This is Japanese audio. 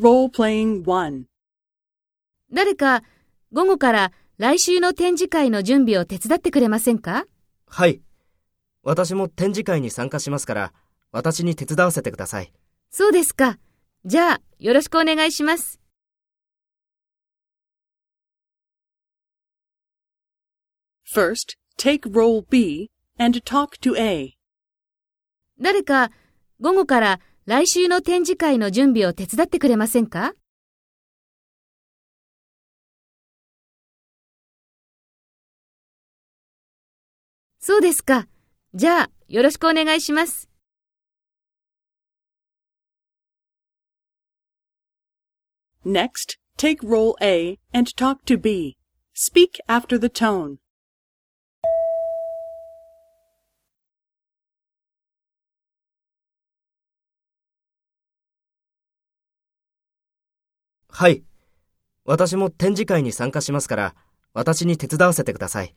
Role-playing 誰か午後から来週の展示会の準備を手伝ってくれませんか？はい。私も展示会に参加しますから、私に手伝わせてください。そうですか。じゃあ、よろしくお願いします。First, take role B and talk to A. 誰か午後から来週の展示会の準備を手伝ってくれませんかそうですか。じゃあ、よろしくお願いします。Next, take role A and talk to B. Speak after the tone. はい。私も展示会に参加しますから、私に手伝わせてください。